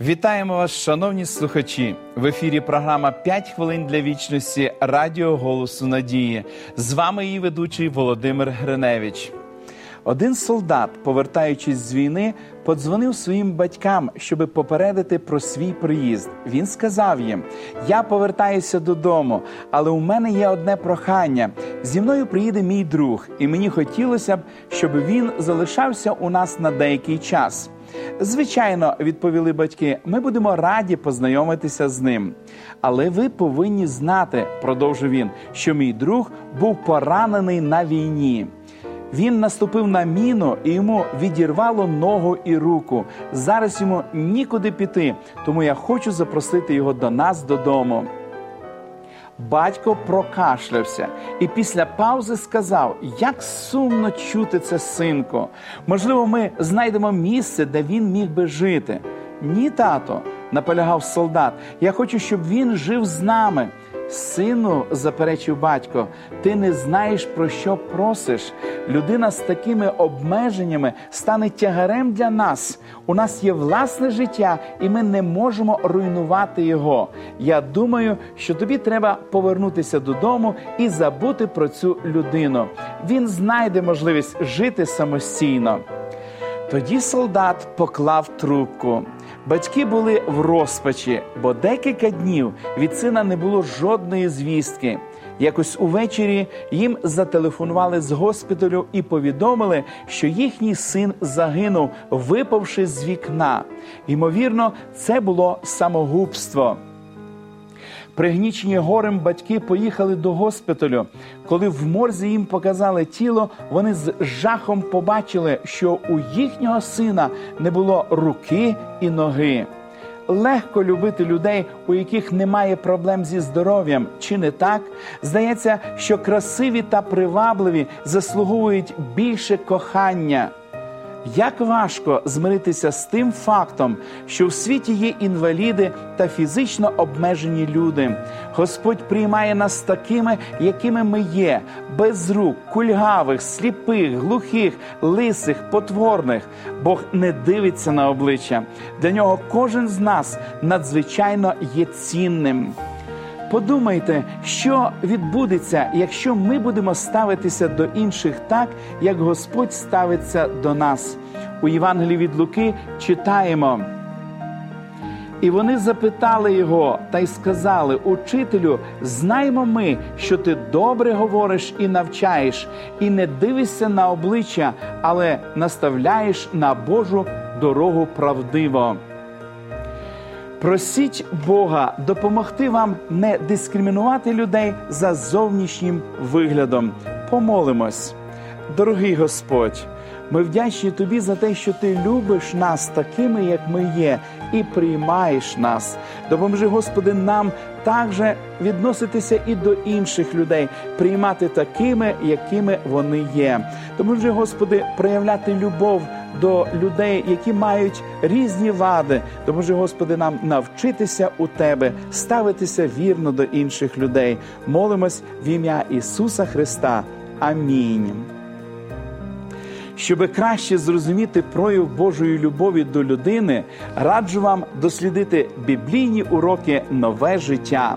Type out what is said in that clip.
Вітаємо вас, шановні слухачі! В ефірі програма «5 хвилин для вічності Радіо Голосу Надії. З вами її ведучий Володимир Гриневич. Один солдат, повертаючись з війни, подзвонив своїм батькам, щоб попередити про свій приїзд. Він сказав їм: Я повертаюся додому, але у мене є одне прохання. Зі мною приїде мій друг, і мені хотілося б, щоб він залишався у нас на деякий час. Звичайно, відповіли батьки, ми будемо раді познайомитися з ним. Але ви повинні знати, продовжив він, що мій друг був поранений на війні. Він наступив на міну і йому відірвало ногу і руку. Зараз йому нікуди піти, тому я хочу запросити його до нас додому. Батько прокашлявся і після паузи сказав: Як сумно чути це, синку. Можливо, ми знайдемо місце, де він міг би жити. Ні, тато, наполягав солдат. Я хочу, щоб він жив з нами. Сину, заперечив батько, ти не знаєш, про що просиш. Людина з такими обмеженнями стане тягарем для нас. У нас є власне життя, і ми не можемо руйнувати його. Я думаю, що тобі треба повернутися додому і забути про цю людину. Він знайде можливість жити самостійно. Тоді солдат поклав трубку. Батьки були в розпачі, бо декілька днів від сина не було жодної звістки. Якось увечері їм зателефонували з госпіталю і повідомили, що їхній син загинув, випавши з вікна. Ймовірно, це було самогубство. Пригнічені горем батьки поїхали до госпіталю. Коли в морзі їм показали тіло, вони з жахом побачили, що у їхнього сина не було руки і ноги. Легко любити людей, у яких немає проблем зі здоров'ям, чи не так? Здається, що красиві та привабливі заслуговують більше кохання. Як важко змиритися з тим фактом, що в світі є інваліди та фізично обмежені люди. Господь приймає нас такими, якими ми є, без рук, кульгавих, сліпих, глухих, лисих, потворних. Бог не дивиться на обличчя. Для нього кожен з нас надзвичайно є цінним. Подумайте, що відбудеться, якщо ми будемо ставитися до інших так, як Господь ставиться до нас. У Євангелії від Луки читаємо. І вони запитали його та й сказали: Учителю, знаємо ми, що ти добре говориш і навчаєш, і не дивишся на обличчя, але наставляєш на Божу дорогу правдиво. Просіть Бога допомогти вам не дискримінувати людей за зовнішнім виглядом. Помолимось, дорогий Господь. Ми вдячні тобі за те, що ти любиш нас такими, як ми є, і приймаєш нас. Допоможи, Господи, нам також відноситися і до інших людей, приймати такими, якими вони є. Допоможи, Господи, проявляти любов до людей, які мають різні вади. Допоможи, Господи, нам навчитися у Тебе, ставитися вірно до інших людей. Молимось в ім'я Ісуса Христа. Амінь. Щоб краще зрозуміти прояв Божої любові до людини, раджу вам дослідити біблійні уроки Нове життя.